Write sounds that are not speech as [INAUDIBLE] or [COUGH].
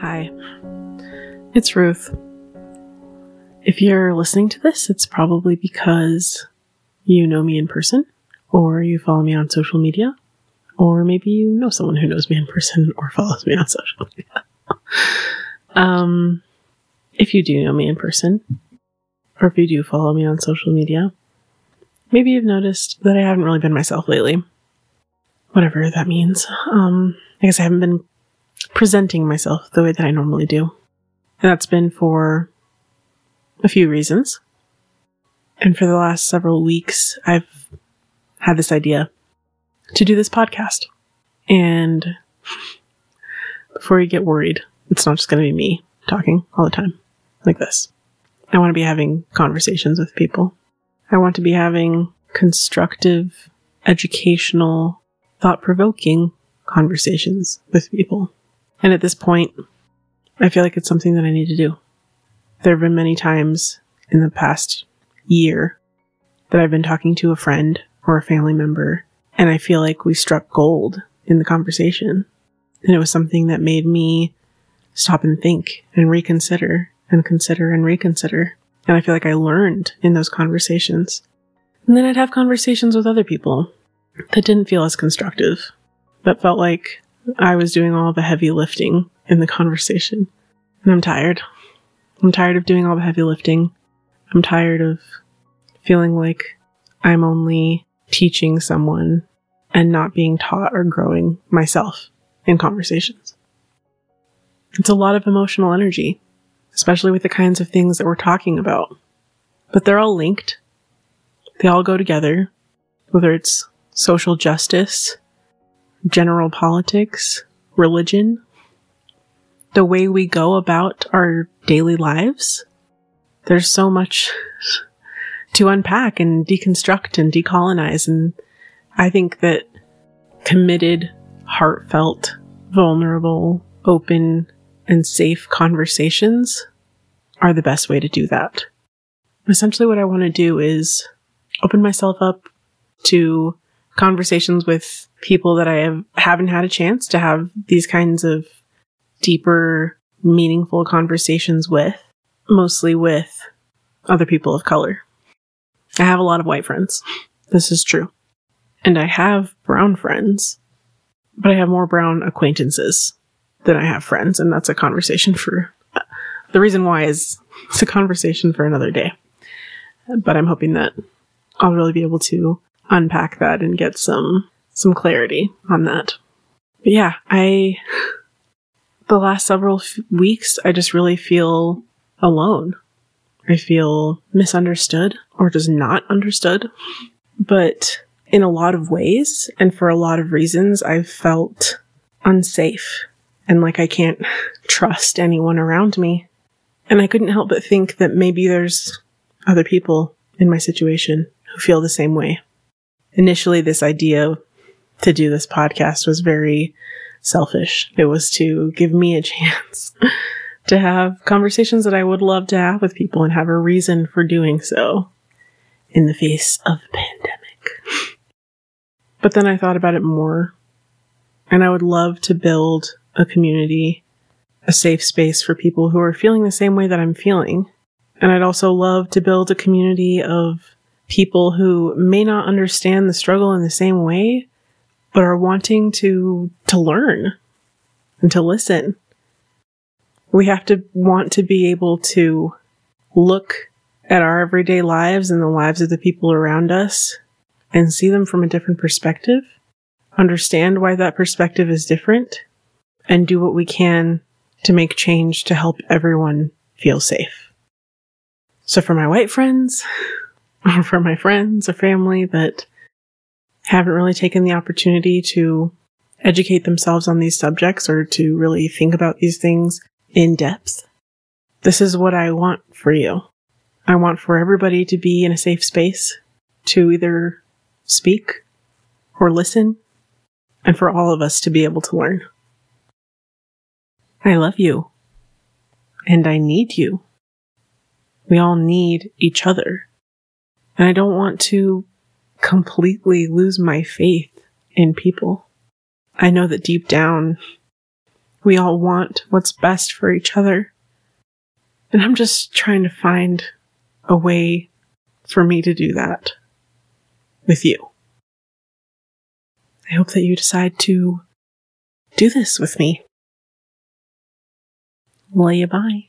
Hi, it's Ruth. If you're listening to this, it's probably because you know me in person, or you follow me on social media, or maybe you know someone who knows me in person or [LAUGHS] follows me on social media. um, if you do know me in person, or if you do follow me on social media, maybe you've noticed that I haven't really been myself lately. Whatever that means. Um, I guess I haven't been presenting myself the way that I normally do. And that's been for a few reasons. And for the last several weeks, I've had this idea to do this podcast. And before you get worried, it's not just going to be me talking all the time like this. I want to be having conversations with people. I want to be having constructive, educational, thought provoking conversations with people. And at this point, I feel like it's something that I need to do. There have been many times in the past year that I've been talking to a friend or a family member, and I feel like we struck gold in the conversation. And it was something that made me stop and think and reconsider and consider and reconsider. And I feel like I learned in those conversations. And then I'd have conversations with other people that didn't feel as constructive, that felt like I was doing all the heavy lifting in the conversation. And I'm tired. I'm tired of doing all the heavy lifting. I'm tired of feeling like I'm only teaching someone and not being taught or growing myself in conversations. It's a lot of emotional energy, especially with the kinds of things that we're talking about. But they're all linked. They all go together, whether it's social justice, general politics, religion, the way we go about our daily lives. There's so much to unpack and deconstruct and decolonize. And I think that committed, heartfelt, vulnerable, open, and safe conversations are the best way to do that. Essentially, what I want to do is open myself up to conversations with people that I have, haven't had a chance to have these kinds of deeper, meaningful conversations with, mostly with other people of color. I have a lot of white friends. This is true. And I have brown friends, but I have more brown acquaintances than I have friends. And that's a conversation for the reason why is it's a conversation for another day. But I'm hoping that I'll really be able to unpack that and get some some clarity on that. But yeah, I the last several f- weeks I just really feel alone. I feel misunderstood or just not understood. But in a lot of ways and for a lot of reasons I've felt unsafe and like I can't trust anyone around me. And I couldn't help but think that maybe there's other people in my situation who feel the same way initially this idea to do this podcast was very selfish. It was to give me a [LAUGHS] chance to have conversations that I would love to have with people and have a reason for doing so in the face of the pandemic. But then I thought about it more and I would love to build a community, a safe space for people who are feeling the same way that I'm feeling. And I'd also love to build a community of people who may not understand the struggle in the same way, but are wanting to, to learn and to listen. We have to want to be able to look at our everyday lives and the lives of the people around us and see them from a different perspective, understand why that perspective is different, and do what we can to make change to help everyone feel safe. So for my white friends, [LAUGHS] or for my friends or family that haven't really taken the opportunity to educate themselves on these subjects or to really think about these things in depth. This is what I want for you. I want for everybody to be in a safe space to either speak or listen and for all of us to be able to learn. I love you and I need you. We all need each other. And I don't want to completely lose my faith in people. I know that deep down, We all want what's best for each other. And I'm just trying to find a way for me to do that with you. I hope that you decide to do this with me. Lay you bye.